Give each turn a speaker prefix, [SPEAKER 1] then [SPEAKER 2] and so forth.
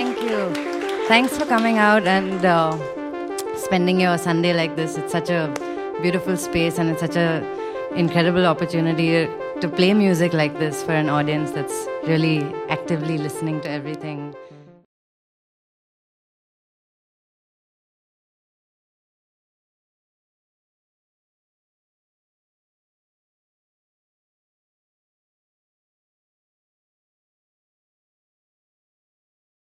[SPEAKER 1] Thank you. Thanks for coming out and uh, spending your Sunday like this. It's such a beautiful space and it's such an incredible opportunity to play music like this for an audience that's really actively listening to everything.